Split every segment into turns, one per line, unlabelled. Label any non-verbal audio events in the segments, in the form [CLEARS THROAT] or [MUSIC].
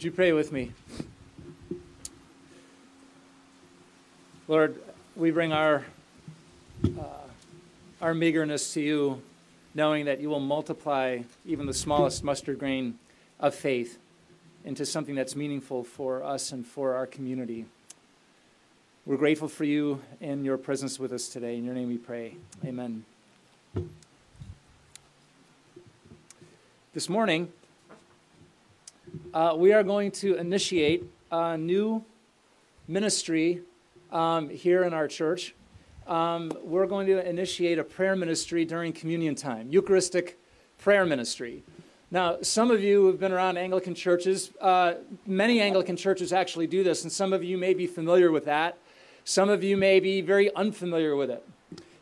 Would you pray with me? Lord, we bring our, uh, our meagerness to you, knowing that you will multiply even the smallest mustard grain of faith into something that's meaningful for us and for our community. We're grateful for you and your presence with us today. In your name we pray. Amen. This morning, uh, we are going to initiate a new ministry um, here in our church. Um, we're going to initiate a prayer ministry during communion time, Eucharistic prayer ministry. Now, some of you have been around Anglican churches. Uh, many Anglican churches actually do this, and some of you may be familiar with that. Some of you may be very unfamiliar with it.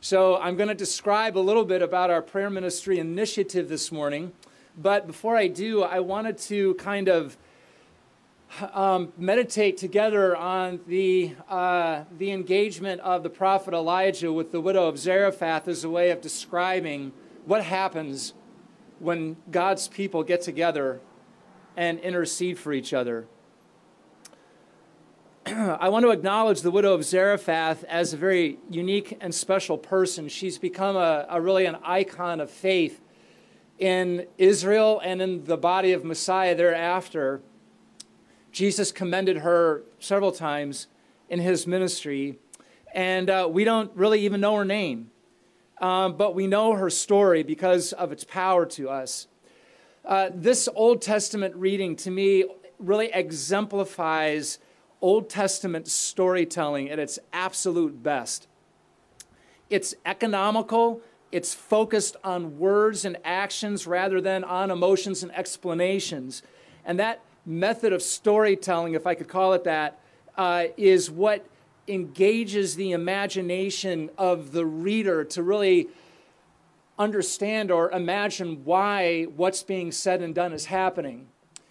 So, I'm going to describe a little bit about our prayer ministry initiative this morning. But before I do, I wanted to kind of um, meditate together on the, uh, the engagement of the prophet Elijah with the widow of Zarephath as a way of describing what happens when God's people get together and intercede for each other. [CLEARS THROAT] I want to acknowledge the widow of Zarephath as a very unique and special person. She's become a, a really an icon of faith in Israel and in the body of Messiah thereafter, Jesus commended her several times in his ministry, and uh, we don't really even know her name, um, but we know her story because of its power to us. Uh, this Old Testament reading to me really exemplifies Old Testament storytelling at its absolute best. It's economical, it's focused on words and actions rather than on emotions and explanations. And that method of storytelling, if I could call it that, uh, is what engages the imagination of the reader to really understand or imagine why what's being said and done is happening.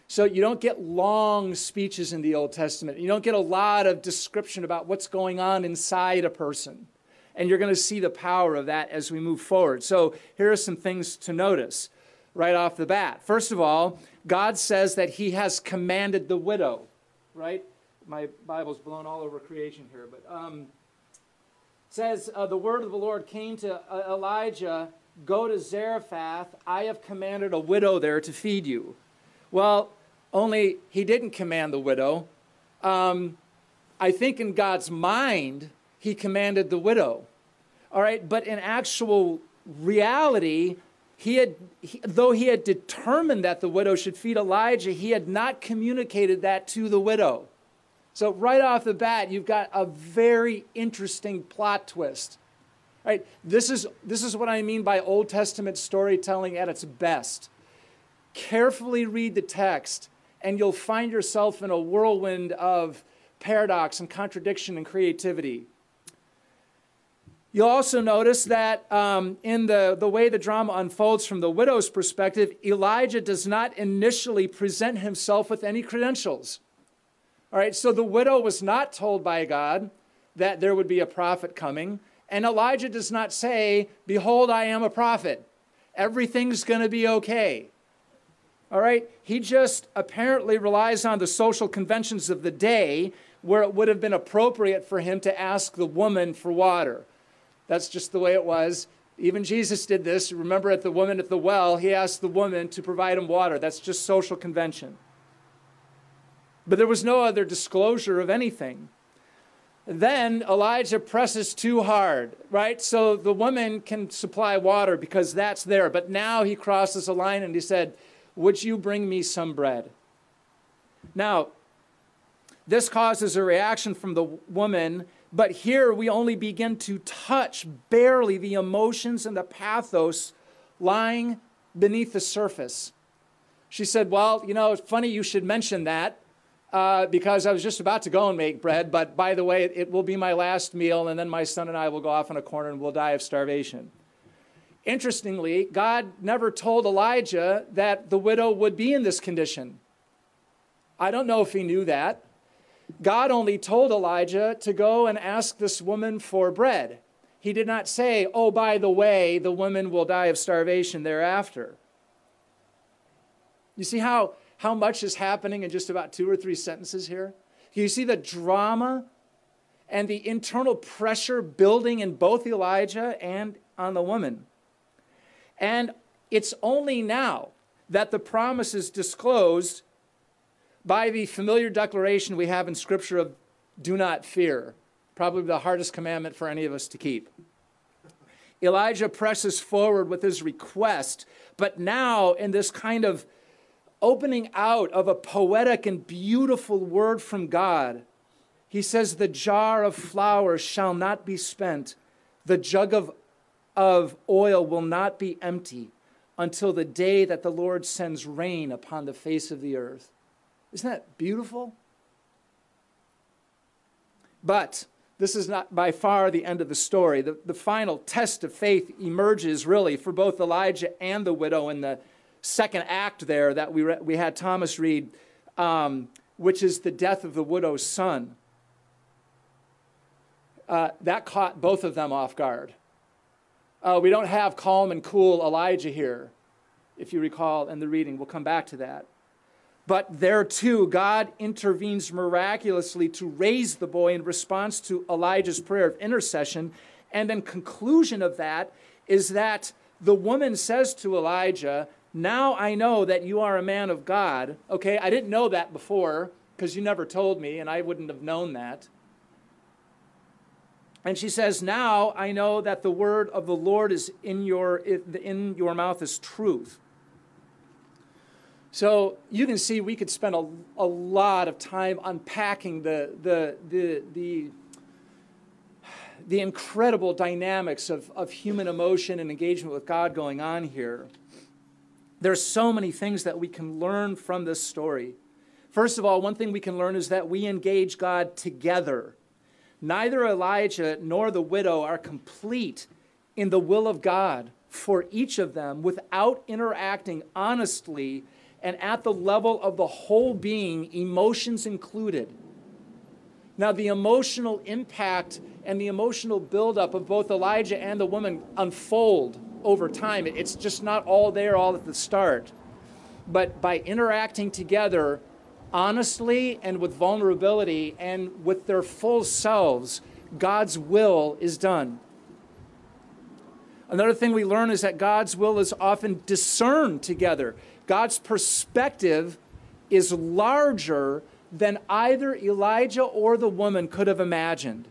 So you don't get long speeches in the Old Testament. You don't get a lot of description about what's going on inside a person and you're going to see the power of that as we move forward. So here are some things to notice right off the bat. First of all, God says that he has commanded the widow, right? My Bible's blown all over creation here, but um, says uh, the word of the Lord came to uh, Elijah, go to Zarephath. I have commanded a widow there to feed you. Well, only he didn't command the widow. Um, I think in God's mind, he commanded the widow. All right, but in actual reality, he had, he, though he had determined that the widow should feed Elijah, he had not communicated that to the widow. So, right off the bat, you've got a very interesting plot twist. Right? This is, this is what I mean by Old Testament storytelling at its best. Carefully read the text, and you'll find yourself in a whirlwind of paradox and contradiction and creativity. You'll also notice that um, in the, the way the drama unfolds from the widow's perspective, Elijah does not initially present himself with any credentials. All right, so the widow was not told by God that there would be a prophet coming, and Elijah does not say, Behold, I am a prophet. Everything's going to be okay. All right, he just apparently relies on the social conventions of the day where it would have been appropriate for him to ask the woman for water. That's just the way it was. Even Jesus did this. Remember at the woman at the well, he asked the woman to provide him water. That's just social convention. But there was no other disclosure of anything. Then Elijah presses too hard, right? So the woman can supply water because that's there. But now he crosses a line and he said, Would you bring me some bread? Now, this causes a reaction from the woman but here we only begin to touch barely the emotions and the pathos lying beneath the surface. She said, Well, you know, it's funny you should mention that uh, because I was just about to go and make bread, but by the way, it, it will be my last meal, and then my son and I will go off in a corner and we'll die of starvation. Interestingly, God never told Elijah that the widow would be in this condition. I don't know if he knew that. God only told Elijah to go and ask this woman for bread. He did not say, oh, by the way, the woman will die of starvation thereafter. You see how, how much is happening in just about two or three sentences here? You see the drama and the internal pressure building in both Elijah and on the woman? And it's only now that the promise is disclosed by the familiar declaration we have in Scripture of do not fear, probably the hardest commandment for any of us to keep. Elijah presses forward with his request, but now in this kind of opening out of a poetic and beautiful word from God, he says, The jar of flour shall not be spent, the jug of, of oil will not be empty until the day that the Lord sends rain upon the face of the earth. Isn't that beautiful? But this is not by far the end of the story. The, the final test of faith emerges really for both Elijah and the widow in the second act there that we, re- we had Thomas read, um, which is the death of the widow's son. Uh, that caught both of them off guard. Uh, we don't have calm and cool Elijah here, if you recall in the reading. We'll come back to that. But there too, God intervenes miraculously to raise the boy in response to Elijah's prayer of intercession. And then, conclusion of that is that the woman says to Elijah, Now I know that you are a man of God. Okay, I didn't know that before because you never told me, and I wouldn't have known that. And she says, Now I know that the word of the Lord is in your, in your mouth is truth. So you can see we could spend a, a lot of time unpacking the, the, the, the, the incredible dynamics of, of human emotion and engagement with God going on here. There's so many things that we can learn from this story. First of all, one thing we can learn is that we engage God together. Neither Elijah nor the widow are complete in the will of God for each of them without interacting honestly and at the level of the whole being, emotions included. Now, the emotional impact and the emotional buildup of both Elijah and the woman unfold over time. It's just not all there all at the start. But by interacting together honestly and with vulnerability and with their full selves, God's will is done. Another thing we learn is that God's will is often discerned together. God's perspective is larger than either Elijah or the woman could have imagined,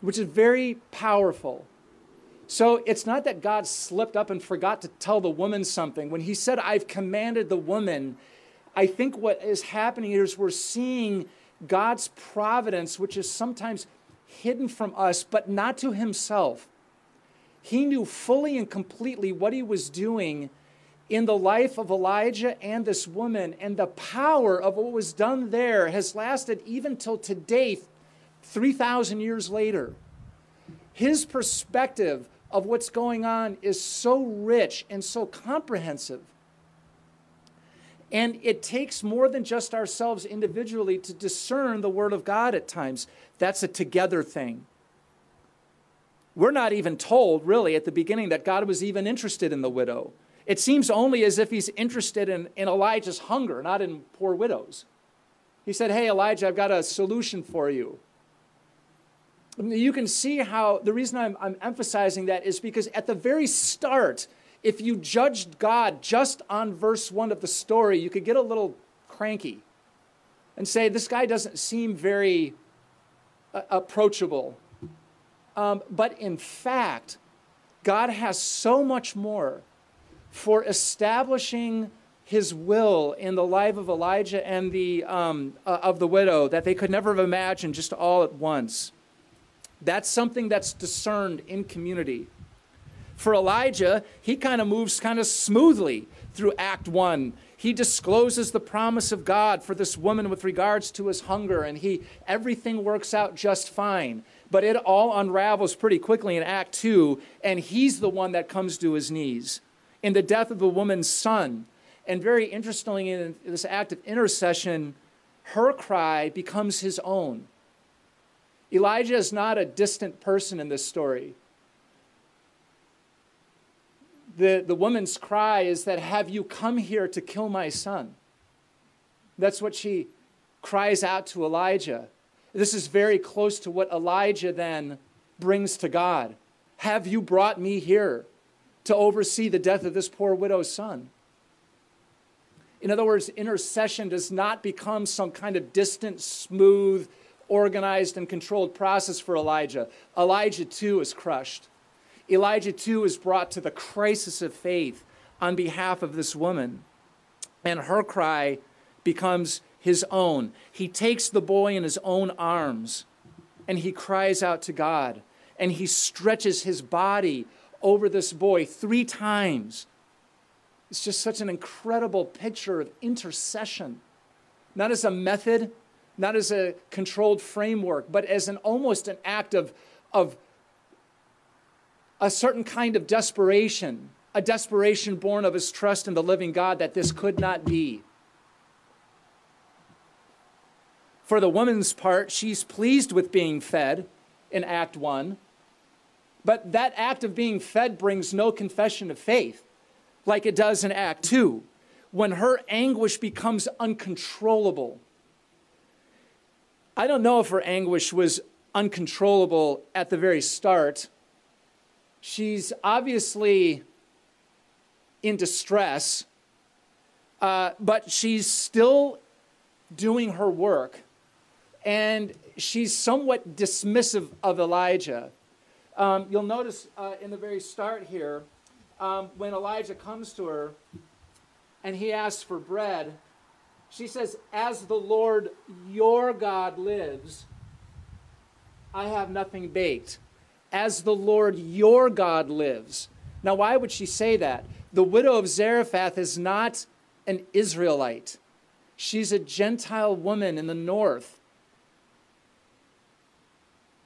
which is very powerful. So it's not that God slipped up and forgot to tell the woman something. When he said, I've commanded the woman, I think what is happening is we're seeing God's providence, which is sometimes hidden from us, but not to himself. He knew fully and completely what he was doing in the life of Elijah and this woman, and the power of what was done there has lasted even till today, 3,000 years later. His perspective of what's going on is so rich and so comprehensive. And it takes more than just ourselves individually to discern the Word of God at times. That's a together thing. We're not even told, really, at the beginning that God was even interested in the widow. It seems only as if he's interested in, in Elijah's hunger, not in poor widows. He said, Hey, Elijah, I've got a solution for you. You can see how the reason I'm, I'm emphasizing that is because at the very start, if you judged God just on verse 1 of the story, you could get a little cranky and say, This guy doesn't seem very uh, approachable. Um, but in fact, God has so much more for establishing his will in the life of Elijah and the, um, uh, of the widow that they could never have imagined just all at once. That's something that's discerned in community. For Elijah, he kind of moves kind of smoothly through Act 1. He discloses the promise of God for this woman with regards to his hunger, and he everything works out just fine. But it all unravels pretty quickly in Act 2, and he's the one that comes to his knees in the death of the woman's son. And very interestingly, in this act of intercession, her cry becomes his own. Elijah is not a distant person in this story. the, the woman's cry is that, Have you come here to kill my son? That's what she cries out to Elijah. This is very close to what Elijah then brings to God. Have you brought me here to oversee the death of this poor widow's son? In other words, intercession does not become some kind of distant, smooth, organized, and controlled process for Elijah. Elijah too is crushed. Elijah too is brought to the crisis of faith on behalf of this woman. And her cry becomes his own. He takes the boy in his own arms and he cries out to God and he stretches his body over this boy three times. It's just such an incredible picture of intercession, not as a method, not as a controlled framework, but as an almost an act of, of a certain kind of desperation, a desperation born of his trust in the living God that this could not be. For the woman's part, she's pleased with being fed in Act 1. But that act of being fed brings no confession of faith like it does in Act 2 when her anguish becomes uncontrollable. I don't know if her anguish was uncontrollable at the very start. She's obviously in distress, uh, but she's still doing her work and she's somewhat dismissive of Elijah. Um, you'll notice uh, in the very start here, um, when Elijah comes to her and he asks for bread, she says, As the Lord your God lives, I have nothing baked. As the Lord your God lives. Now, why would she say that? The widow of Zarephath is not an Israelite. She's a Gentile woman in the north.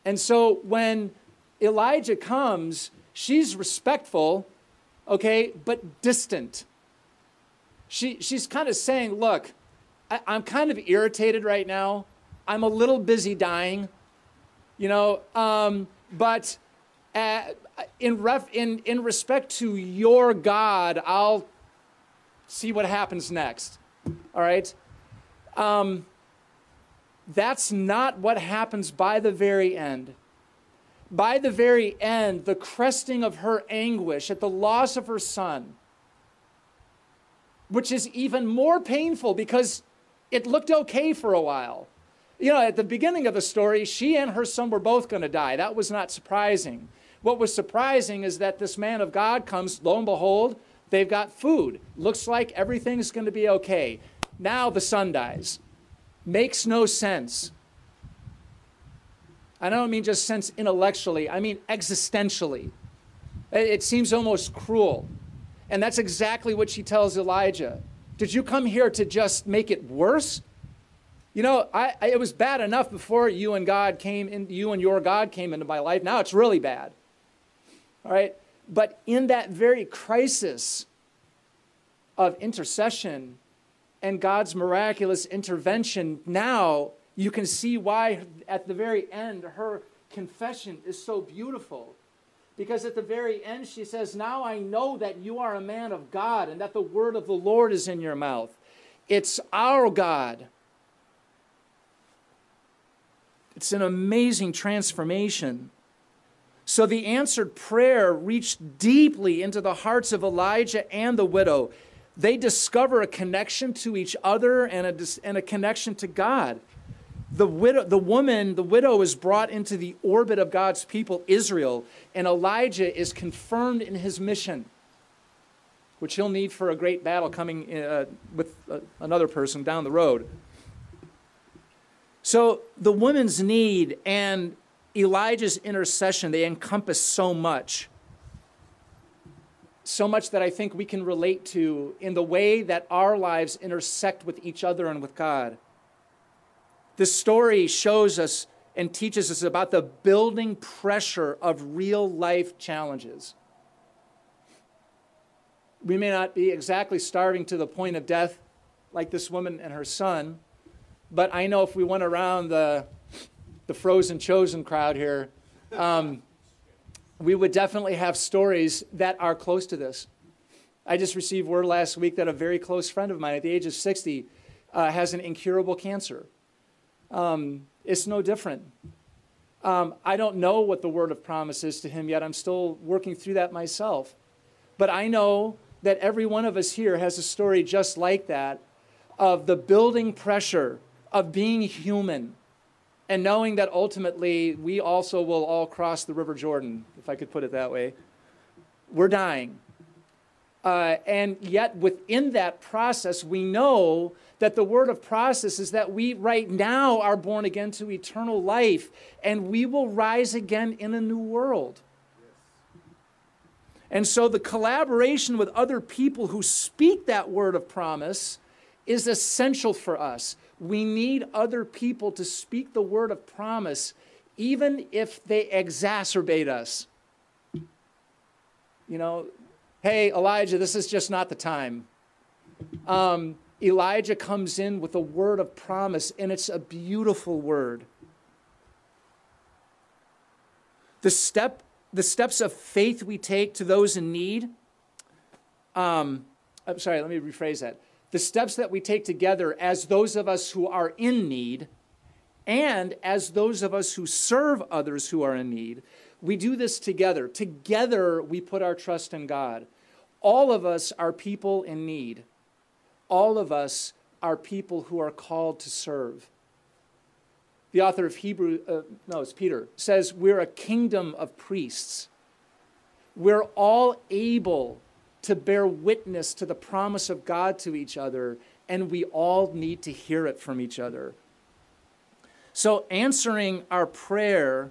And so when Elijah comes, she's respectful, okay, but distant. She, she's kind of saying, Look, I, I'm kind of irritated right now. I'm a little busy dying, you know, um, but uh, in, ref, in, in respect to your God, I'll see what happens next. All right? Um, that's not what happens by the very end. By the very end, the cresting of her anguish at the loss of her son, which is even more painful because it looked okay for a while. You know, at the beginning of the story, she and her son were both going to die. That was not surprising. What was surprising is that this man of God comes, lo and behold, they've got food. Looks like everything's going to be okay. Now the son dies makes no sense. I don't mean just sense intellectually, I mean existentially. It seems almost cruel. And that's exactly what she tells Elijah. Did you come here to just make it worse? You know, I, I, it was bad enough before you and God came in, you and your God came into my life. Now it's really bad. All right? But in that very crisis of intercession, and God's miraculous intervention, now you can see why at the very end her confession is so beautiful. Because at the very end she says, Now I know that you are a man of God and that the word of the Lord is in your mouth. It's our God. It's an amazing transformation. So the answered prayer reached deeply into the hearts of Elijah and the widow they discover a connection to each other and a, and a connection to God. The, widow, the woman, the widow, is brought into the orbit of God's people, Israel, and Elijah is confirmed in his mission, which he'll need for a great battle coming uh, with uh, another person down the road. So the woman's need and Elijah's intercession, they encompass so much so much that I think we can relate to in the way that our lives intersect with each other and with God. This story shows us and teaches us about the building pressure of real life challenges. We may not be exactly starving to the point of death like this woman and her son, but I know if we went around the, the frozen chosen crowd here, um, we would definitely have stories that are close to this. I just received word last week that a very close friend of mine at the age of 60 uh, has an incurable cancer. Um, it's no different. Um, I don't know what the word of promise is to him yet. I'm still working through that myself. But I know that every one of us here has a story just like that of the building pressure of being human and knowing that ultimately we also will all cross the River Jordan, if I could put it that way. We're dying. Uh, and yet, within that process, we know that the word of process is that we right now are born again to eternal life and we will rise again in a new world. And so, the collaboration with other people who speak that word of promise is essential for us. We need other people to speak the word of promise, even if they exacerbate us. You know, hey, Elijah, this is just not the time. Um, Elijah comes in with a word of promise, and it's a beautiful word. The, step, the steps of faith we take to those in need, um, I'm sorry, let me rephrase that. The steps that we take together as those of us who are in need and as those of us who serve others who are in need, we do this together. Together, we put our trust in God. All of us are people in need. All of us are people who are called to serve. The author of Hebrew, uh, no, it's Peter, says we're a kingdom of priests. We're all able to bear witness to the promise of God to each other, and we all need to hear it from each other. So, answering our prayer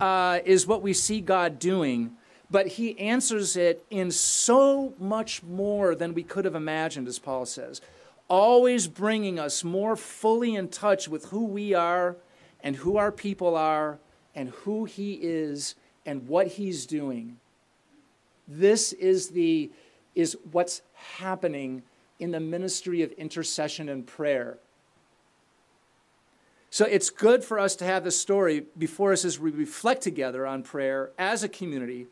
uh, is what we see God doing but he answers it in so much more than we could have imagined, as Paul says, always bringing us more fully in touch with who we are and who our people are and who he is and what he's doing. This is, the, is what's happening in the ministry of intercession and prayer. So it's good for us to have this story before us as we reflect together on prayer as a community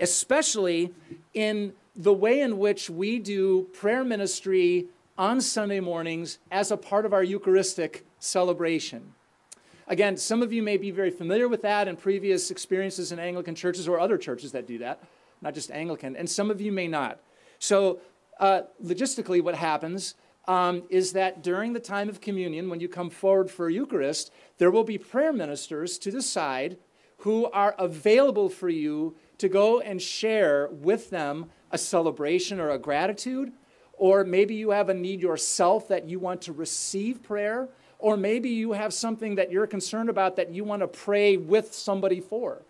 especially in the way in which we do prayer ministry on Sunday mornings as a part of our Eucharistic celebration. Again, some of you may be very familiar with that in previous experiences in Anglican churches or other churches that do that, not just Anglican, and some of you may not. So, uh, logistically, what happens um, is that during the time of communion, when you come forward for Eucharist, there will be prayer ministers to the side who are available for you to go and share with them a celebration or a gratitude, or maybe you have a need yourself that you want to receive prayer, or maybe you have something that you're concerned about that you want to pray with somebody for.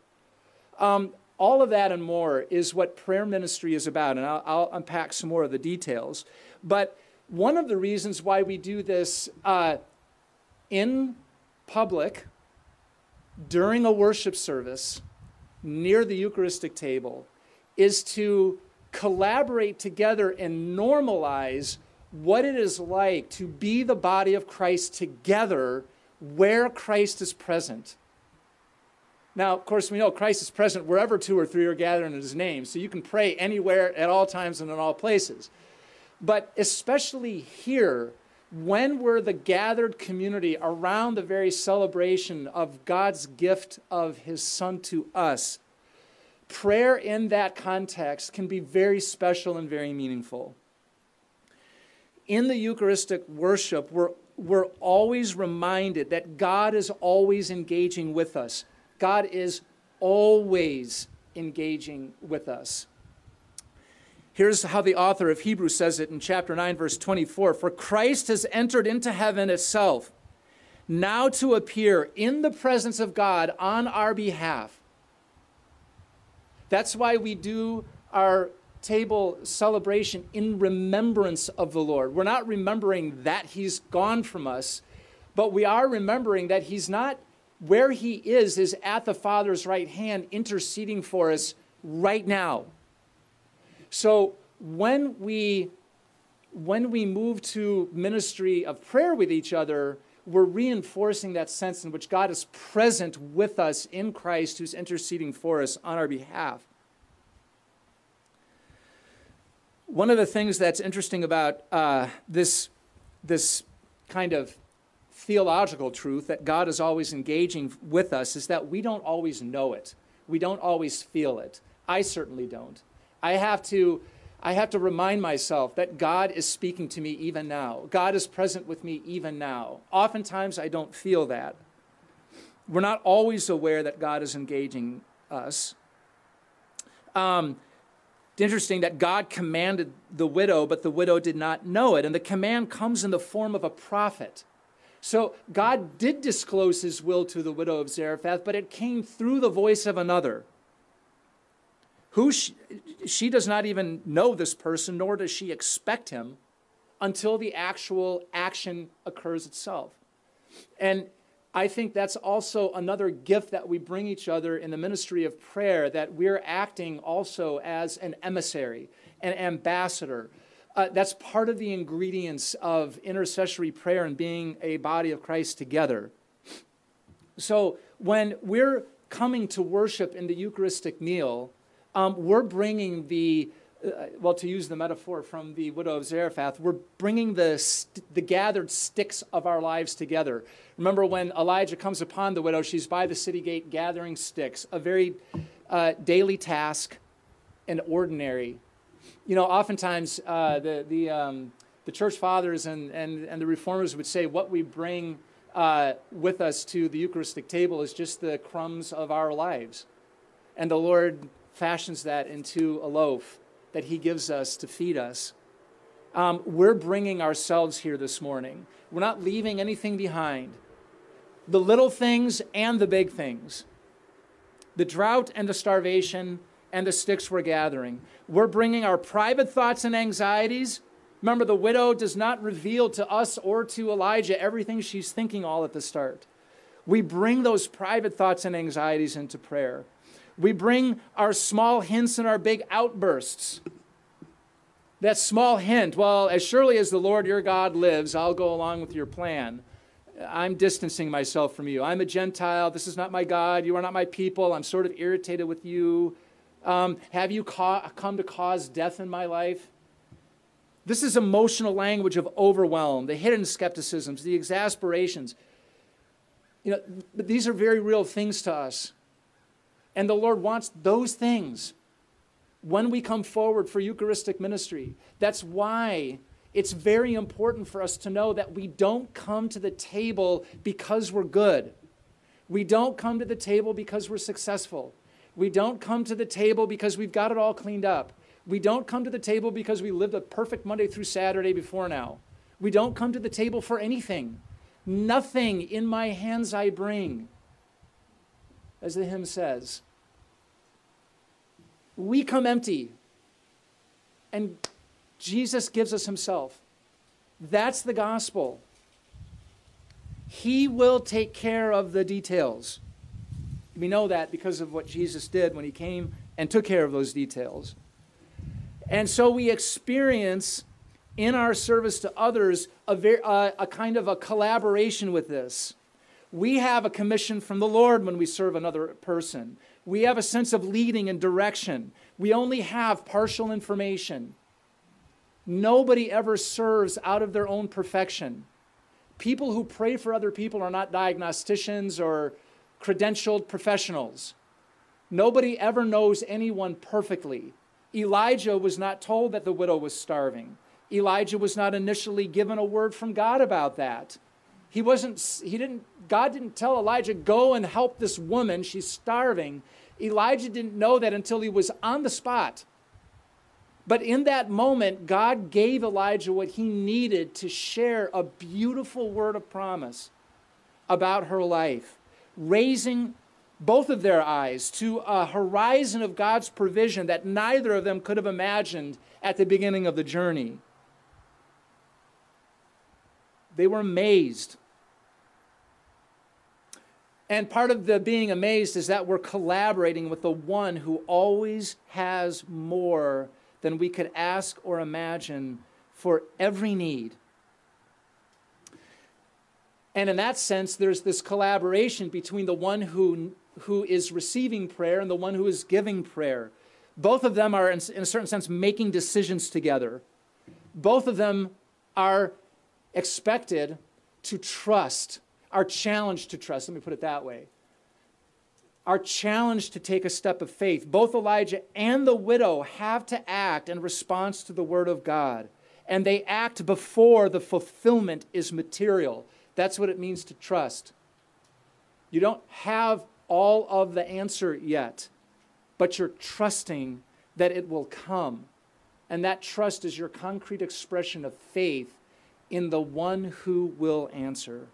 Um, all of that and more is what prayer ministry is about, and I'll, I'll, unpack some more of the details. But one of the reasons why we do this uh, in public during a worship service near the Eucharistic table is to collaborate together and normalize what it is like to be the body of Christ together where Christ is present. Now, of course, we know Christ is present wherever two or three are gathered in his name, so you can pray anywhere, at all times, and in all places. But especially here, when we're the gathered community around the very celebration of God's gift of his Son to us, prayer in that context can be very special and very meaningful. In the Eucharistic worship, we're, we're always reminded that God is always engaging with us. God is always engaging with us. Here's how the author of Hebrews says it in chapter 9, verse 24 For Christ has entered into heaven itself, now to appear in the presence of God on our behalf. That's why we do our table celebration in remembrance of the Lord. We're not remembering that He's gone from us, but we are remembering that He's not where He is, is at the Father's right hand, interceding for us right now. So when we when we move to ministry of prayer with each other, we're reinforcing that sense in which God is present with us in Christ who's interceding for us on our behalf. One of the things that's interesting about uh, this, this kind of theological truth that God is always engaging with us is that we don't always know it. We don't always feel it. I certainly don't. I have to I have to remind myself that God is speaking to me even now. God is present with me even now. Oftentimes I don't feel that. We're not always aware that God is engaging us. Um, it's interesting that God commanded the widow, but the widow did not know it. And the command comes in the form of a prophet. So God did disclose his will to the widow of Zarephath, but it came through the voice of another. Who she, she does not even know this person, nor does she expect him until the actual action occurs itself. And I think that's also another gift that we bring each other in the ministry of prayer, that we're acting also as an emissary, an ambassador. Uh, that's part of the ingredients of intercessory prayer and being a body of Christ together. So when we're coming to worship in the Eucharistic meal, um, we're bringing the uh, well, to use the metaphor from the widow of Zarephath, we're bringing the, the gathered sticks of our lives together. Remember when Elijah comes upon the widow, she's by the city gate gathering sticks, a very uh, daily task and ordinary. You know, oftentimes uh, the, the, um, the church fathers and, and, and the reformers would say what we bring uh, with us to the Eucharistic table is just the crumbs of our lives. And the Lord fashions that into a loaf that He gives us to feed us. Um, we're bringing ourselves here this morning. We're not leaving anything behind. The little things and the big things, the drought and the starvation and the sticks we're gathering. We're bringing our private thoughts and anxieties. Remember, the widow does not reveal to us or to Elijah everything she's thinking all at the start. We bring those private thoughts and anxieties into prayer. We bring our small hints and our big outbursts. That small hint, well, as surely as the Lord your God lives, I'll go along with your plan. I'm distancing myself from you. I'm a Gentile. This is not my God. You are not my people. I'm sort of irritated with you. Um, have you ca- come to cause death in my life? This is emotional language of overwhelm, the hidden skepticisms, the exasperations. You know, but these are very real things to us. And the Lord wants those things when we come forward for Eucharistic ministry. That's why it's very important for us to know that we don't come to the table because we're good. We don't come to the table because we're successful. We don't come to the table because we've got it all cleaned up. We don't come to the table because we lived a perfect Monday through Saturday before now. We don't come to the table for anything. Nothing in my hands I bring as the hymn says. We come empty, and Jesus gives us himself. That's the gospel. He will take care of the details. We know that because of what Jesus did when he came and took care of those details. And so we experience in our service to others a, uh, a kind of a collaboration with this. We have a commission from the Lord when we serve another person. We have a sense of leading and direction. We only have partial information. Nobody ever serves out of their own perfection. People who pray for other people are not diagnosticians or credentialed professionals. Nobody ever knows anyone perfectly. Elijah was not told that the widow was starving. Elijah was not initially given a word from God about that. He wasn't, he didn't, God didn't tell Elijah, go and help this woman, she's starving. Elijah didn't know that until he was on the spot. But in that moment, God gave Elijah what he needed to share a beautiful word of promise about her life, raising both of their eyes to a horizon of God's provision that neither of them could have imagined at the beginning of the journey. They were amazed and part of the being amazed is that we're collaborating with the one who always has more than we could ask or imagine for every need. And in that sense, there's this collaboration between the one who, who is receiving prayer and the one who is giving prayer. Both of them are, in, in a certain sense, making decisions together. Both of them are expected to trust, are challenge to trust. Let me put it that way. Our challenge to take a step of faith. Both Elijah and the widow have to act in response to the word of God. And they act before the fulfillment is material. That's what it means to trust. You don't have all of the answer yet, but you're trusting that it will come. And that trust is your concrete expression of faith in the one who will answer.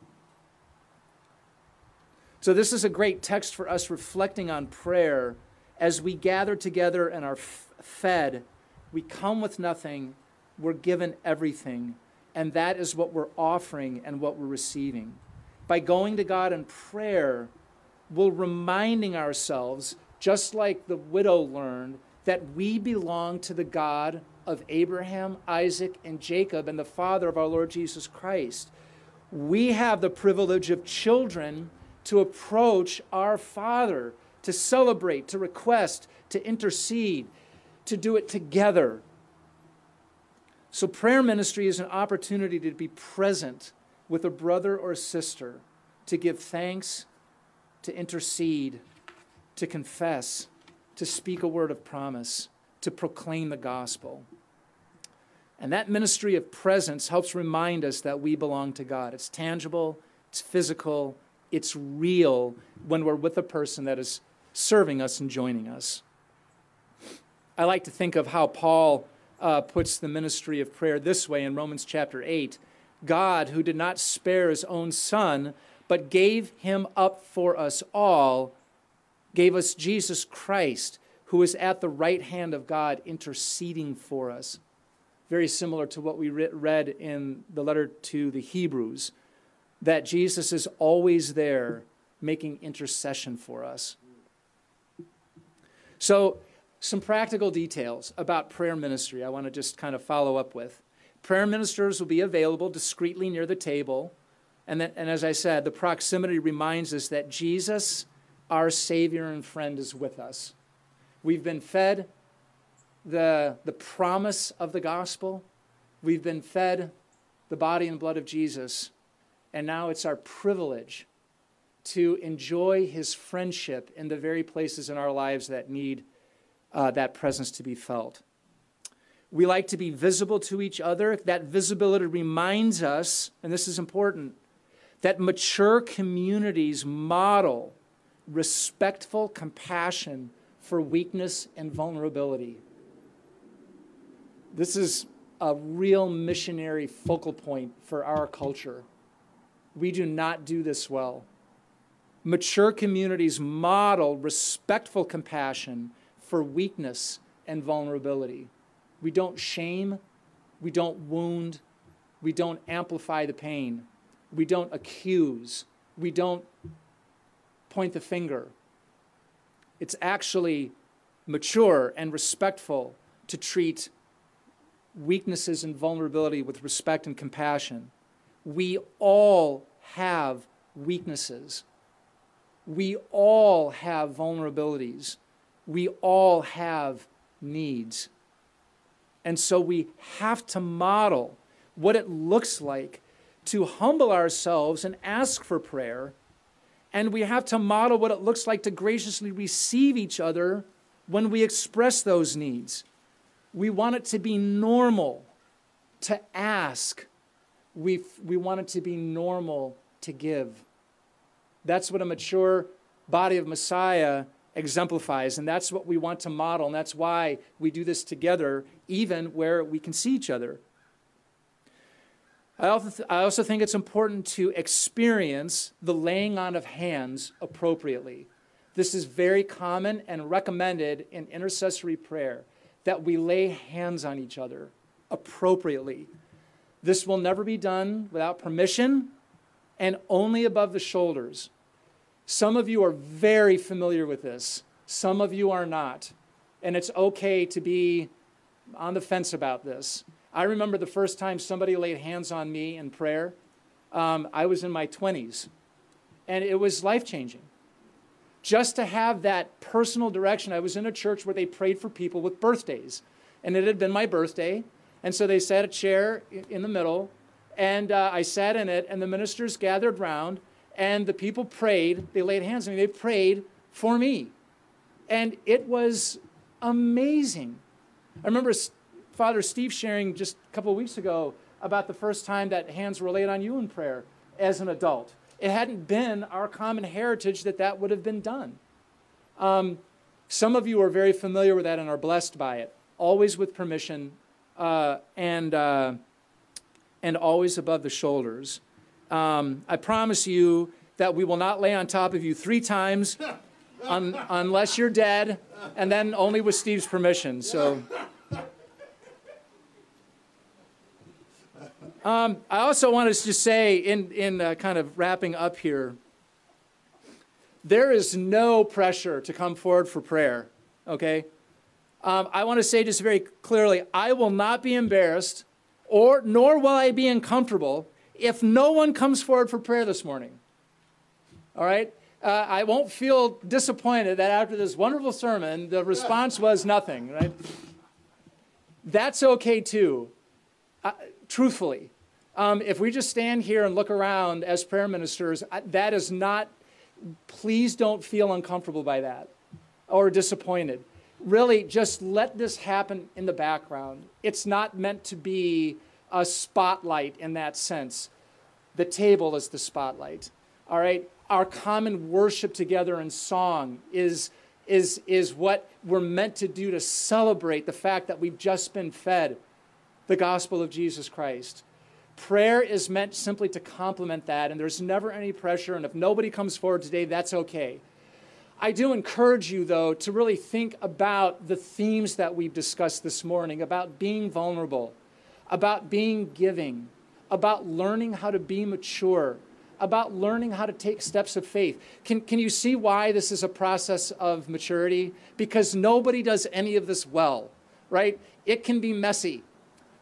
So, this is a great text for us reflecting on prayer as we gather together and are fed. We come with nothing, we're given everything. And that is what we're offering and what we're receiving. By going to God in prayer, we're reminding ourselves, just like the widow learned, that we belong to the God of Abraham, Isaac, and Jacob, and the Father of our Lord Jesus Christ. We have the privilege of children to approach our Father, to celebrate, to request, to intercede, to do it together. So, prayer ministry is an opportunity to be present with a brother or sister, to give thanks, to intercede, to confess, to speak a word of promise, to proclaim the gospel. And that ministry of presence helps remind us that we belong to God. It's tangible, it's physical, it's real when we're with a person that is serving us and joining us. I like to think of how Paul uh, puts the ministry of prayer this way in Romans chapter 8 God, who did not spare his own son, but gave him up for us all, gave us Jesus Christ, who is at the right hand of God interceding for us. Very similar to what we read in the letter to the Hebrews, that Jesus is always there making intercession for us. So, some practical details about prayer ministry I want to just kind of follow up with. Prayer ministers will be available discreetly near the table. And, that, and as I said, the proximity reminds us that Jesus, our Savior and friend, is with us. We've been fed the, the promise of the gospel, we've been fed the body and blood of Jesus, and now it's our privilege to enjoy his friendship in the very places in our lives that need uh, that presence to be felt. We like to be visible to each other. That visibility reminds us, and this is important, that mature communities model respectful compassion for weakness and vulnerability. This is a real missionary focal point for our culture. We do not do this well. Mature communities model respectful compassion for weakness and vulnerability. We don't shame, we don't wound, we don't amplify the pain, we don't accuse, we don't point the finger. It's actually mature and respectful to treat weaknesses and vulnerability with respect and compassion. We all have weaknesses. We all have vulnerabilities we all have needs. And so we have to model what it looks like to humble ourselves and ask for prayer. And we have to model what it looks like to graciously receive each other when we express those needs. We want it to be normal to ask. We, we want it to be normal to give. That's what a mature body of Messiah exemplifies. And that's what we want to model. And that's why we do this together, even where we can see each other. I also, th- I also think it's important to experience the laying on of hands appropriately. This is very common and recommended in intercessory prayer that we lay hands on each other appropriately. This will never be done without permission and only above the shoulders. Some of you are very familiar with this, some of you are not. And it's okay to be on the fence about this. I remember the first time somebody laid hands on me in prayer. Um, I was in my 20s, and it was life changing. just to have that personal direction. I was in a church where they prayed for people with birthdays, and it had been my birthday. And so they set a chair in the middle, and uh, I sat in it, and the ministers gathered round, and the people prayed. They laid hands on me. They prayed for me. And it was amazing. I remember Father Steve sharing just a couple of weeks ago about the first time that hands were laid on you in prayer as an adult. It hadn't been our common heritage that that would have been done. Um, some of you are very familiar with that and are blessed by it, always with permission uh, and, uh, and always above the shoulders. Um, I promise you that we will not lay on top of you three times [LAUGHS] un unless you're dead, and then only with Steve's permission. So. Um, I also want to just say, in, in uh, kind of wrapping up here, there is no pressure to come forward for prayer, okay? Um, I want to say just very clearly, I will not be embarrassed, or nor will I be uncomfortable if no one comes forward for prayer this morning. All right? Uh, I won't feel disappointed that after this wonderful sermon, the response was nothing, right? That's okay too. Uh, truthfully, um, if we just stand here and look around as prayer ministers, that is not, please don't feel uncomfortable by that or disappointed. Really, just let this happen in the background. It's not meant to be a spotlight in that sense. The table is the spotlight. All right? Our common worship together in song is, is, is what we're meant to do to celebrate the fact that we've just been fed the gospel of Jesus Christ. Prayer is meant simply to complement that, and there's never any pressure, and if nobody comes forward today, that's okay. I do encourage you, though, to really think about the themes that we've discussed this morning about being vulnerable, about being giving, about learning how to be mature, about learning how to take steps of faith. Can, can you see why this is a process of maturity? Because nobody does any of this well, right? It can be messy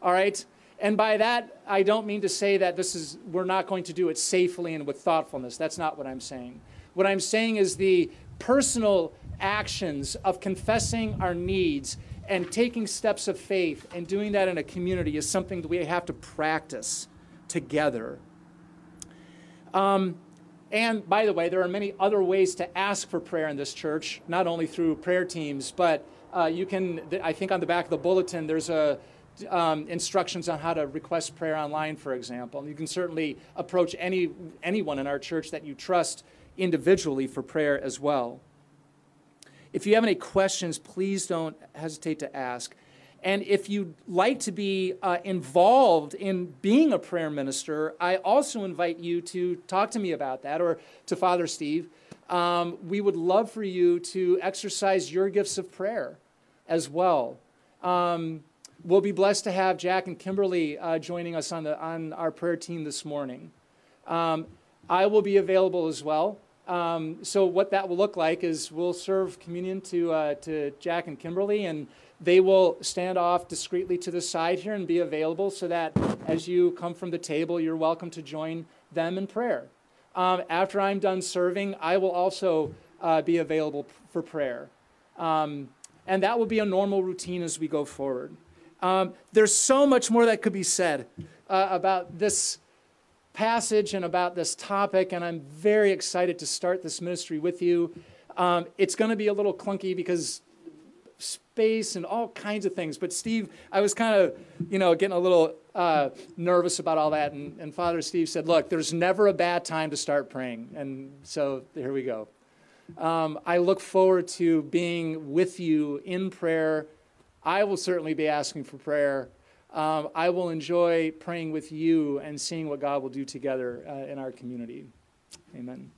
all right? And by that, I don't mean to say that this is, we're not going to do it safely and with thoughtfulness. That's not what I'm saying. What I'm saying is the personal actions of confessing our needs and taking steps of faith and doing that in a community is something that we have to practice together. Um, and by the way, there are many other ways to ask for prayer in this church, not only through prayer teams, but uh, you can, I think on the back of the bulletin, there's a um, instructions on how to request prayer online, for example. You can certainly approach any, anyone in our church that you trust individually for prayer as well. If you have any questions, please don't hesitate to ask. And if you'd like to be uh, involved in being a prayer minister, I also invite you to talk to me about that or to Father Steve. Um, we would love for you to exercise your gifts of prayer as well. Um, We'll be blessed to have Jack and Kimberly uh, joining us on, the, on our prayer team this morning. Um, I will be available as well. Um, so what that will look like is we'll serve communion to, uh, to Jack and Kimberly, and they will stand off discreetly to the side here and be available so that as you come from the table, you're welcome to join them in prayer. Um, after I'm done serving, I will also uh, be available for prayer. Um, and that will be a normal routine as we go forward. Um, there's so much more that could be said uh, about this passage and about this topic, and I'm very excited to start this ministry with you. Um, it's going to be a little clunky because space and all kinds of things. But Steve, I was kind of, you know, getting a little uh, nervous about all that, and, and Father Steve said, "Look, there's never a bad time to start praying," and so here we go. Um, I look forward to being with you in prayer I will certainly be asking for prayer. Um, I will enjoy praying with you and seeing what God will do together uh, in our community. Amen.